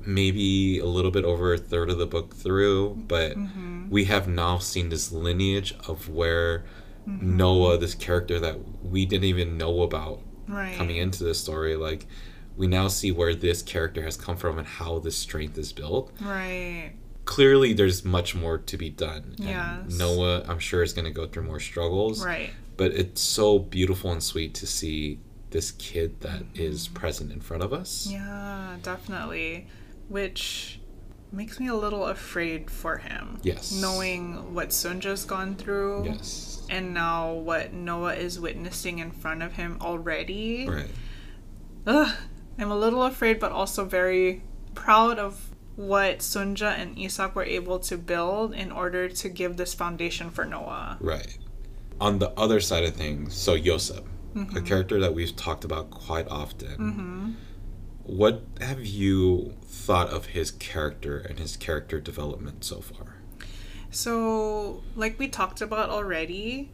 maybe a little bit over a third of the book through, but Mhm. we have now seen this lineage of where Mm-hmm. Noa, this character that we didn't even know about Right. coming into this story, like we now see where this character has come from and how this strength is built. Right. Clearly, there's much more to be done. and Noa, I'm sure, is going to go through more struggles. Right. But it's so beautiful and sweet to see this kid that is present in front of us. Yeah, definitely. Which makes me a little afraid for him. Yes. Knowing what Sunja's gone through. Yes. And now what Noa is witnessing in front of him already. Right. Ugh, I'm a little afraid, but also very proud of what Sunja and Isak were able to build in order to give this foundation for Noa. Right. On the other side of things, so Yosef, Mm-hmm. a character that we've talked about quite often. hmm what have you thought of his character and his character development so far? So, like we talked about already,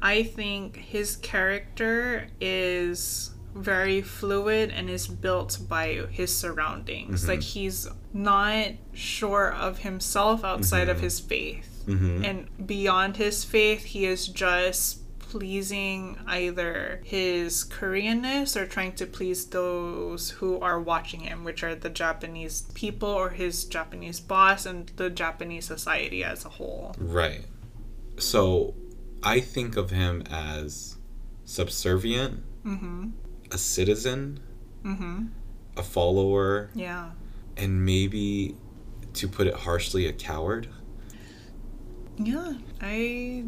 I think his character is very fluid and is built by his surroundings. Mm-hmm. Like he's not sure of himself outside of mm-hmm. his faith. Mm-hmm. And beyond his faith, he is just pleasing either his Koreanness or trying to please those who are watching him, which are the Japanese people or his Japanese boss and the Japanese society as a whole. Right. So I think of him as subservient, mm-hmm. a citizen, mm-hmm. a follower, Yeah. and maybe, to put it harshly, a coward. Yeah, I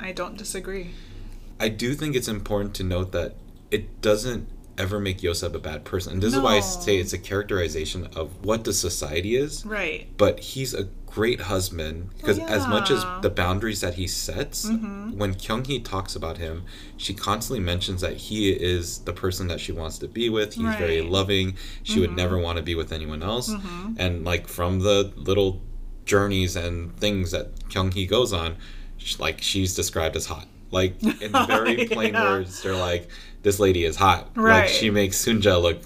I don't disagree. I do think it's important to note that it doesn't ever make Yosef a bad person. And this is why I say it's a characterization of what the society is. Right. But he's a great husband because as much as the boundaries that he sets, Mm-hmm. when Kyunghee talks about him, she constantly mentions that he is the person that she wants to be with. He's very Right. Mm-hmm. loving. She would never want to be with anyone else. And like from the little journeys and things that Kyunghee goes on, like she's described as hot. Like in (laughs) very plain Yeah. words, they're like, "This lady is hot." Like Right. she makes Sunja look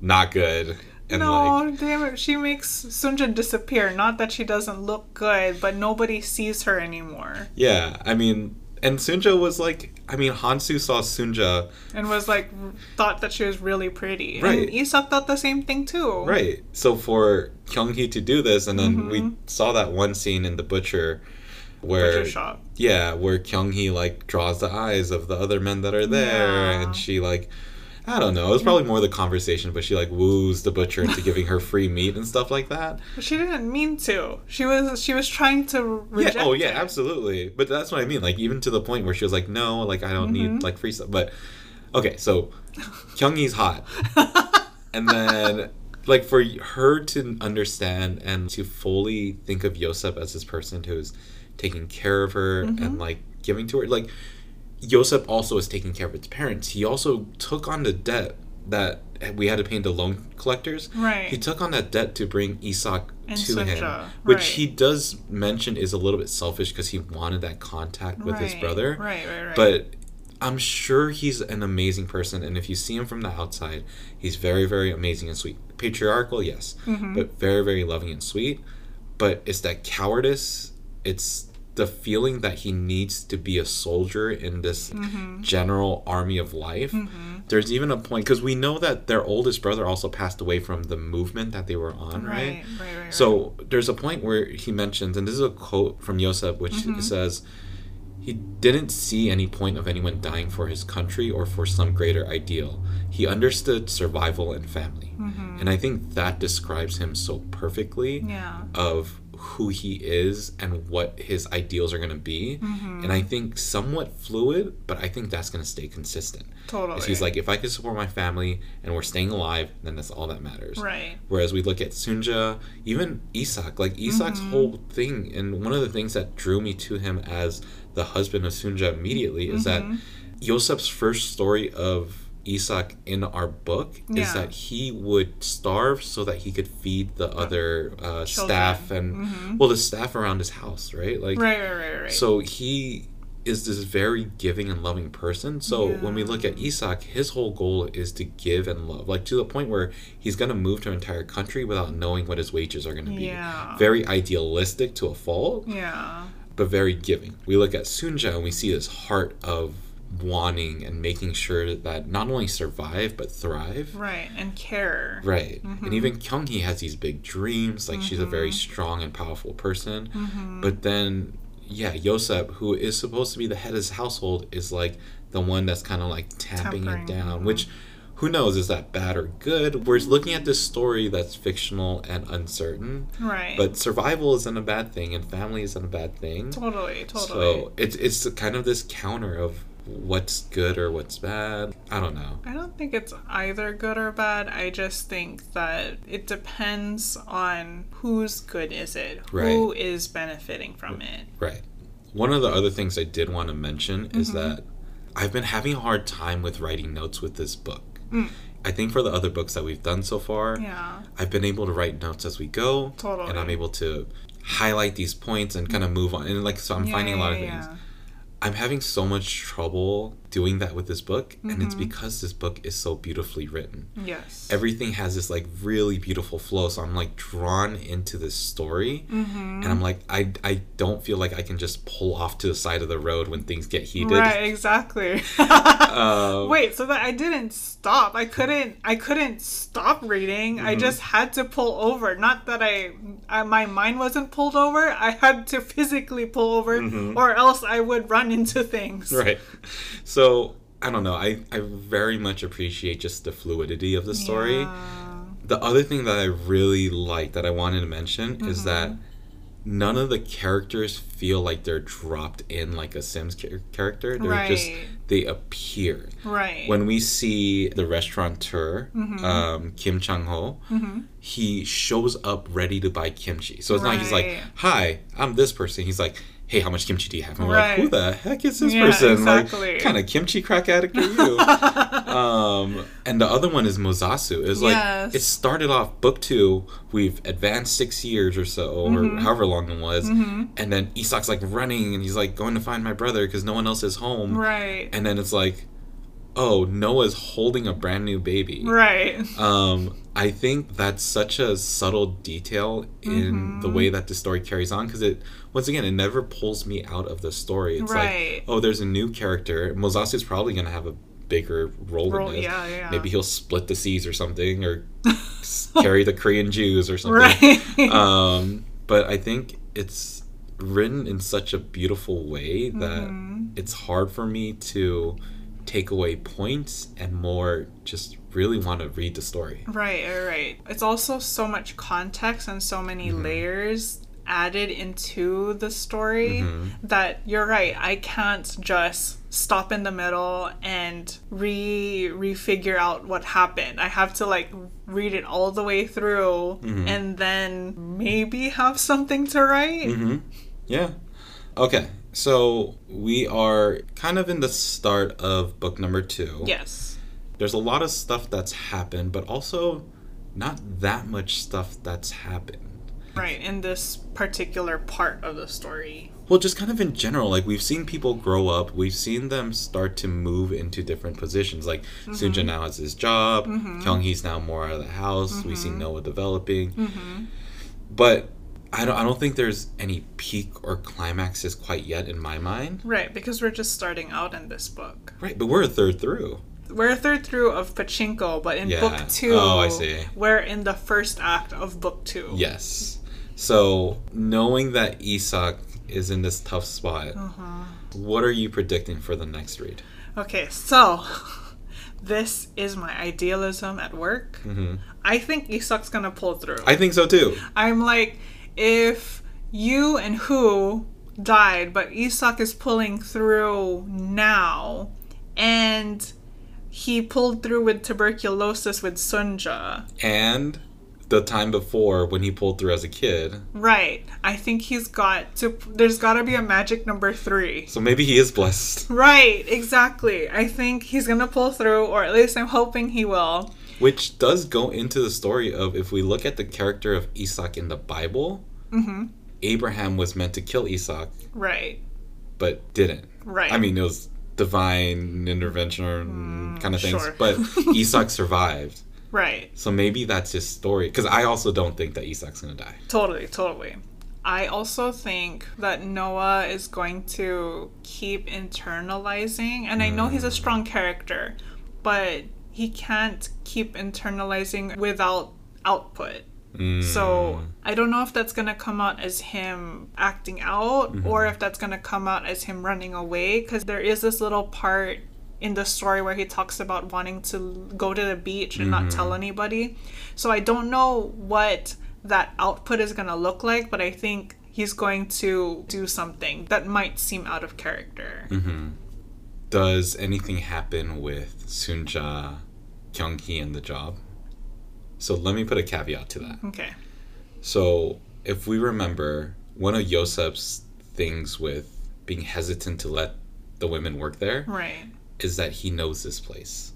not good. And no, like damn it. She makes Sunjin disappear. Not that she doesn't look good, but nobody sees her anymore. Yeah, I mean, and Sunja was like, I mean, Hansu saw Sunja, And was like, thought that she was really pretty. Right. And Isak thought the same thing too. right? So for Kyunghee to do this, and then we Mm-hmm. saw that one scene in the butcher, where shop. yeah, where Kyunghee like draws the eyes of the other men that are there, Yeah. and she like. I don't know. It was probably more the conversation, but she like woos the butcher into (laughs) giving her free meat and stuff like that. But she didn't mean to. She was she was trying to Yeah. Oh, yeah. it. Absolutely. But that's what I mean. Like even to the point where she was like, "No, like I don't Mm-hmm. need like free stuff." But okay, so Kyunghee's hot, (laughs) and then like for her to understand and to fully think of Yosef as this person who's taking care of her Mm-hmm. and like giving to her, like Yosef also is taking care of his parents. He also took on the debt that we had to pay into loan collectors. Right. He took on that debt to bring Isak And to him, which right. he does mention is a little bit selfish because he wanted that contact with his brother. Right, right, right. But I'm sure he's an amazing person, and if you see him from the outside, he's very, very amazing and sweet. Patriarchal, yes, Mm-hmm. but very, very loving and sweet. But it's that cowardice. It's the feeling that he needs to be a soldier in this Mm-hmm. general army of life. There's even a point because we know that their oldest brother also passed away from the movement that they were on, right? right, right, right. So there's a point where he mentions, and this is a quote from Yosef, which Mm-hmm. says, he didn't see any point of anyone dying for his country or for some greater ideal. He understood survival and family. Mm-hmm. And I think that describes him so perfectly yeah. of who he is and what his ideals are going to be. Mm-hmm. And I think somewhat fluid, but I think that's going to stay consistent. Totally. He's like, if I can support my family and we're staying alive, then that's all that matters. Right. Whereas we look at Sunja, even Isak, like Isak's Mm-hmm. whole thing, and one of the things that drew me to him as the husband of Sunja immediately is Mm-hmm. that Yosef's first story of Isak in our book Yeah. is that he would starve so that he could feed the other uh, staff and well the staff around his house, right? Like Mm-hmm. Right, right, right, right. so he is this very giving and loving person. So when we look at Isak, his whole goal is to give and love, like to the point where he's going to move to an entire country without knowing what his wages are going to be. Yeah. Very idealistic to a fault, yeah. but very giving. We look at Sunja and we see this heart of wanting and making sure that not only survive but thrive. Right. And care. Right. Mm-hmm. And even Kyunghee has these big dreams. Like she's a very strong and powerful person. Mm-hmm. But then, yeah, Yoseb, who is supposed to be the head of his household, is like the one that's kind of like tamping Tempering, it down. Which, who knows, is that bad or good? We're looking at this story that's fictional and uncertain. Right. But survival isn't a bad thing, and family isn't a bad thing. totally, totally. So it's it's kind of this counter of what's good or what's bad. I don't know. I don't think it's either good or bad. I just think that it depends on whose good is it, who Right. is benefiting from it. Right. One of the other things I did want to mention is mm-hmm. that I've been having a hard time with writing notes with this book. Mm. I think for the other books that we've done so far, Yeah. I've been able to write notes as we go. Totally. And I'm able to highlight these points and kind of move on. And like, so I'm Yeah, finding a lot of yeah, things. I'm having so much trouble doing that with this book. And it's Mhm. because this book is so beautifully written. Yes. Everything has this like really beautiful flow. So I'm like drawn into this story. mm-hmm. And I'm like, I, I don't feel like I can just pull off to the side of the road when things get heated. Right, exactly. (laughs) Um, Wait, so that I didn't stop. I couldn't. I couldn't stop reading. I Mhm. just had to pull over. Not that I, I, my mind wasn't pulled over. I had to physically pull over, Mhm. or else I would run into things. right so i don't know i i very much appreciate just the fluidity of the story Yeah. the other thing that i really like that i wanted to mention is Mm-hmm. that none of the characters feel like they're dropped in like a sims char- character they're just Right. they appear Right. when we see the restaurateur Mhm. um, kim chang-ho hmm he shows up ready to buy kimchi so it's not he's like hi i'm this person he's like hey how much kimchi do you have and we're Right. like who the heck is this Yeah, person exactly. like kind of kimchi crack addict are you (laughs) um and the other one is mozasu It's like Yes. it started off book two we've advanced six years or so Mhm. or however long it was hmm and then isak's like running and he's like going to find my brother because no one else is home Right. and then it's like oh noa's holding a brand new baby Right. um, I think that's such a subtle detail in the Mhm. way that the story carries on because it, once again, it never pulls me out of the story. It's Right. like, oh, there's a new character. Mozasu's probably going to have a bigger role Roll- in this. yeah, yeah. Maybe he'll split the seas or something, or (laughs) carry the Korean Jews or something. Right. (laughs) Um, but I think it's written in such a beautiful way that Mhm. it's hard for me to take away points and more just really want to read the story. Right, right, right. It's also so much context and so many Mhm. layers added into the story Mhm. that you're right. I can't just stop in the middle and re refigure out what happened. I have to like read it all the way through Mhm. and then maybe have something to write. Mm-hmm. Yeah. Okay. So we are kind of in the start of book number two. Yes. There's a lot of stuff that's happened, but also not that much stuff that's happened. Right, in this particular part of the story. Well, just kind of in general, like we've seen people grow up, we've seen them start to move into different positions. Like Sunja now has his job, Mhm. Kyunghee's now more out of the house. We see Mhm. Noa developing, Mm-hmm. but I don't. I don't think there's any peak or climaxes quite yet in my mind. Right, because we're just starting out in this book. Right, but we're a third through. We're a third through of Pachinko, but in Yeah. book two, Oh, I see. we're in the first act of book two. Yes. So knowing that Isak is in this tough spot, Uh-huh. what are you predicting for the next read? Okay, so (laughs) this is my idealism at work. hmm I think Isak's gonna pull through. I think so too. I'm like, if Yoo and Hu died, but Isak is pulling through now, and he pulled through with tuberculosis with Sunja. And the time before when he pulled through as a kid. Right. I think he's got to. There's got to be a magic number three. So maybe he is blessed. Right. Exactly. I think he's gonna pull through, or at least I'm hoping he will. Which does go into the story of if we look at the character of Isak in the Bible, Mm-hmm. Abraham was meant to kill Isak, Right. but didn't. Right. I mean, it was divine intervention kind of things, sure. but (laughs) Isak survived. Right. So maybe that's his story. Because I also don't think that Isak's gonna die. Totally. Totally. I also think that Noa is going to keep internalizing, and I know he's a strong character, but he can't keep internalizing without output. Mm. So I don't know if that's gonna come out as him acting out or if that's gonna come out as him running away. Because there is this little part in the story where he talks about wanting to go to the beach and not tell anybody. So I don't know what that output is gonna look like, but I think he's going to do something that might seem out of character. hmm Does anything happen with Sunja, Kyunghee, and the job? So let me put a caveat to that. Okay. So if we remember, one of Yosef's things with being hesitant to let the women work there Right. is that he knows this place.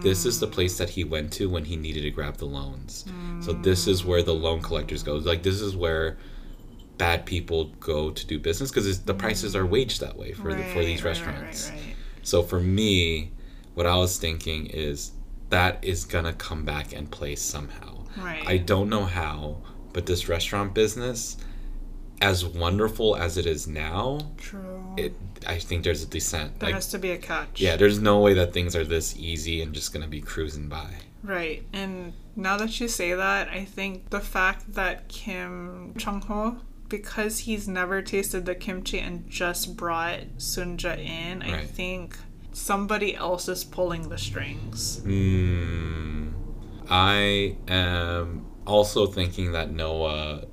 This is the hmm. place that he went to when he needed to grab the loans. So hmm. this is where the loan collectors go. Like this is where bad people go to do business because the hmm. prices are waged that way for the, for these right, right, restaurants. right, right. So for me, what I was thinking is that is gonna come back and play somehow. Right. I don't know how, but this restaurant business, as wonderful as it is now, True. it I think there's a descent. there Like has to be a catch. yeah, there's no way that things are this easy and just gonna be cruising by. Right. And now that you say that, I think the fact that Kim Chung Ho, because he's never tasted the kimchi and just brought Sunja in, I think somebody else is pulling the strings. Hmm. I am also thinking that Noa,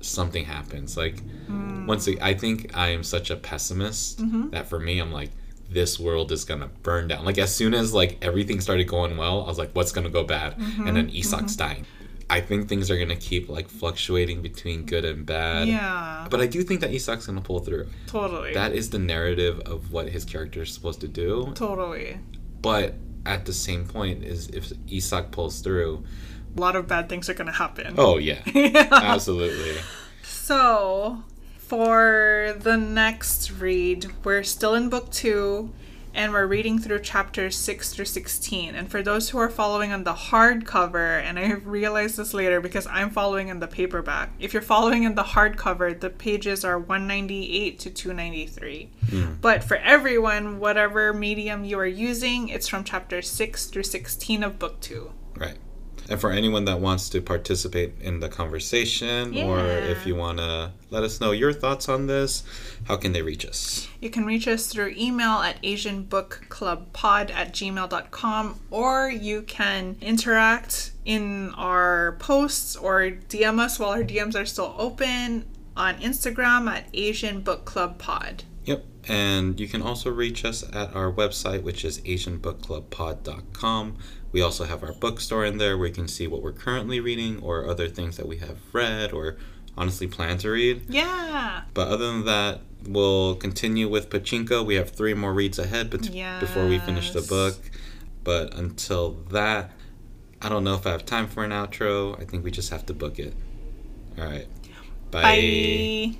something happens. Like hmm. once I think I am such a pessimist mm-hmm. that for me, I'm like, this world is gonna burn down. Like as soon as like everything started going well, I was like, what's gonna go bad? Mm-hmm. And then Isak's mm-hmm. dying. I think things are gonna keep like fluctuating between good and bad. Yeah, But I do think that Isak's gonna pull through. totally. That is the narrative of what his character is supposed to do. totally. But at the same point, is if Isak pulls through, A lot of bad things are going to happen. oh yeah, (laughs) Yeah. absolutely. So, for the next read, we're still in book two and we're reading through chapters 6 through 16. And for those who are following on the hardcover, and I realized this later because I'm following in the paperback, if you're following in the hardcover, the pages are 198 to 293. Hmm. But for everyone, whatever medium you are using, it's from chapter 6 through 16 of book two. Right. And for anyone that wants to participate in the conversation, or if you want to let us know your thoughts on this, how can they reach us? You can reach us through email at asianbookclubpod at gmail.com or you can interact in our posts or DM us while our DMs are still open on Instagram at Asian Book Club Pod. Yep. And you can also reach us at our website, which is asianbookclubpod.com. We also have our bookstore in there where you can see what we're currently reading or other things that we have read or honestly plan to read. Yeah. But other than that, we'll continue with Pachinko. We have three more reads ahead bet- before we finish the book. But until that, I don't know if I have time for an outro. I think we just have to book it. All right. Bye.